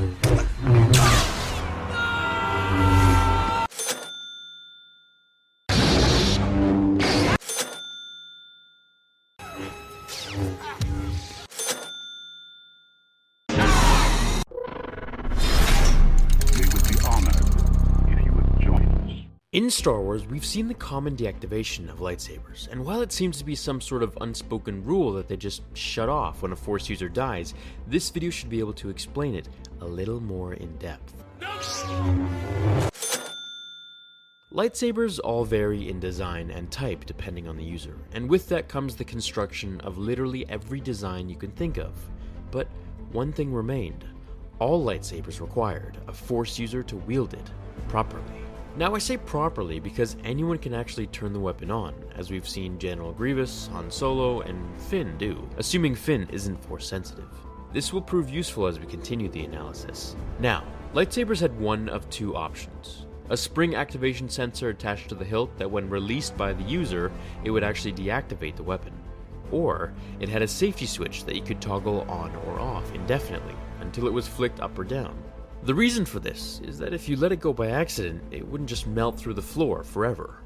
We In Star Wars, we've seen the common deactivation of lightsabers, and while it seems to be some sort of unspoken rule that they just shut off when a Force user dies, this video should be able to explain it a little more in depth. Lightsabers all vary in design and type depending on the user, and with that comes the construction of literally every design you can think of. But one thing remained all lightsabers required a Force user to wield it properly. Now, I say properly because anyone can actually turn the weapon on, as we've seen General Grievous, Han Solo, and Finn do, assuming Finn isn't Force sensitive. This will prove useful as we continue the analysis. Now, lightsabers had one of two options a spring activation sensor attached to the hilt that, when released by the user, it would actually deactivate the weapon. Or it had a safety switch that you could toggle on or off indefinitely until it was flicked up or down. The reason for this is that if you let it go by accident, it wouldn't just melt through the floor forever.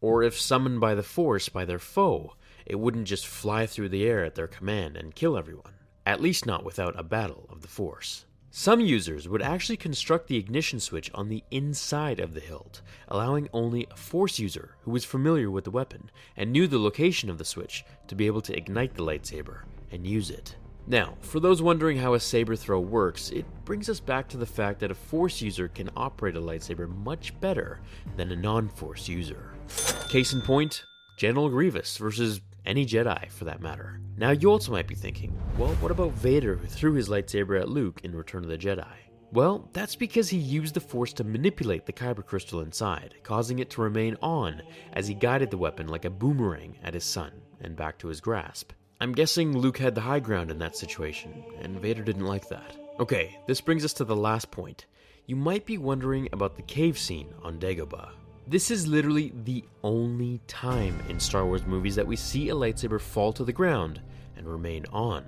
Or if summoned by the Force by their foe, it wouldn't just fly through the air at their command and kill everyone. At least not without a battle of the Force. Some users would actually construct the ignition switch on the inside of the hilt, allowing only a Force user who was familiar with the weapon and knew the location of the switch to be able to ignite the lightsaber and use it. Now, for those wondering how a saber throw works, it brings us back to the fact that a Force user can operate a lightsaber much better than a non Force user. Case in point, General Grievous versus any Jedi for that matter. Now, you also might be thinking, well, what about Vader who threw his lightsaber at Luke in Return of the Jedi? Well, that's because he used the Force to manipulate the Kyber crystal inside, causing it to remain on as he guided the weapon like a boomerang at his son and back to his grasp. I'm guessing Luke had the high ground in that situation, and Vader didn't like that. Okay, this brings us to the last point. You might be wondering about the cave scene on Dagobah. This is literally the only time in Star Wars movies that we see a lightsaber fall to the ground and remain on.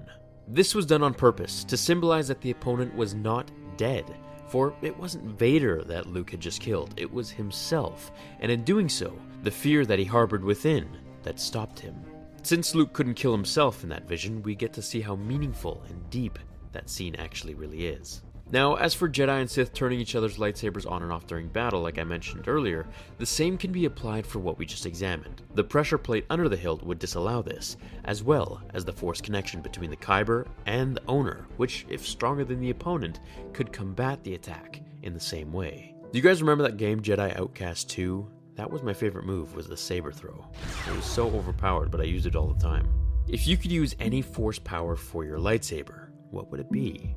This was done on purpose to symbolize that the opponent was not dead, for it wasn't Vader that Luke had just killed, it was himself, and in doing so, the fear that he harbored within that stopped him. Since Luke couldn't kill himself in that vision, we get to see how meaningful and deep that scene actually really is. Now, as for Jedi and Sith turning each other's lightsabers on and off during battle, like I mentioned earlier, the same can be applied for what we just examined. The pressure plate under the hilt would disallow this, as well as the force connection between the Kyber and the owner, which, if stronger than the opponent, could combat the attack in the same way. Do you guys remember that game Jedi Outcast 2? That was my favorite move, was the saber throw. It was so overpowered, but I used it all the time. If you could use any force power for your lightsaber, what would it be?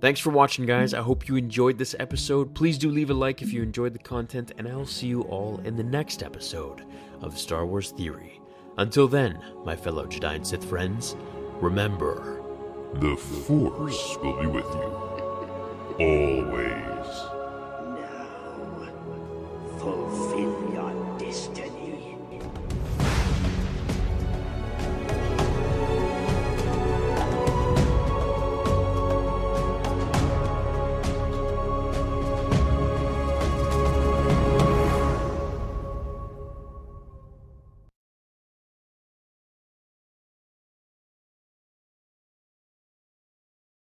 Thanks for watching, guys. I hope you enjoyed this episode. Please do leave a like if you enjoyed the content, and I'll see you all in the next episode of Star Wars Theory. Until then, my fellow Jedi and Sith friends, remember The Force will be with you. Always.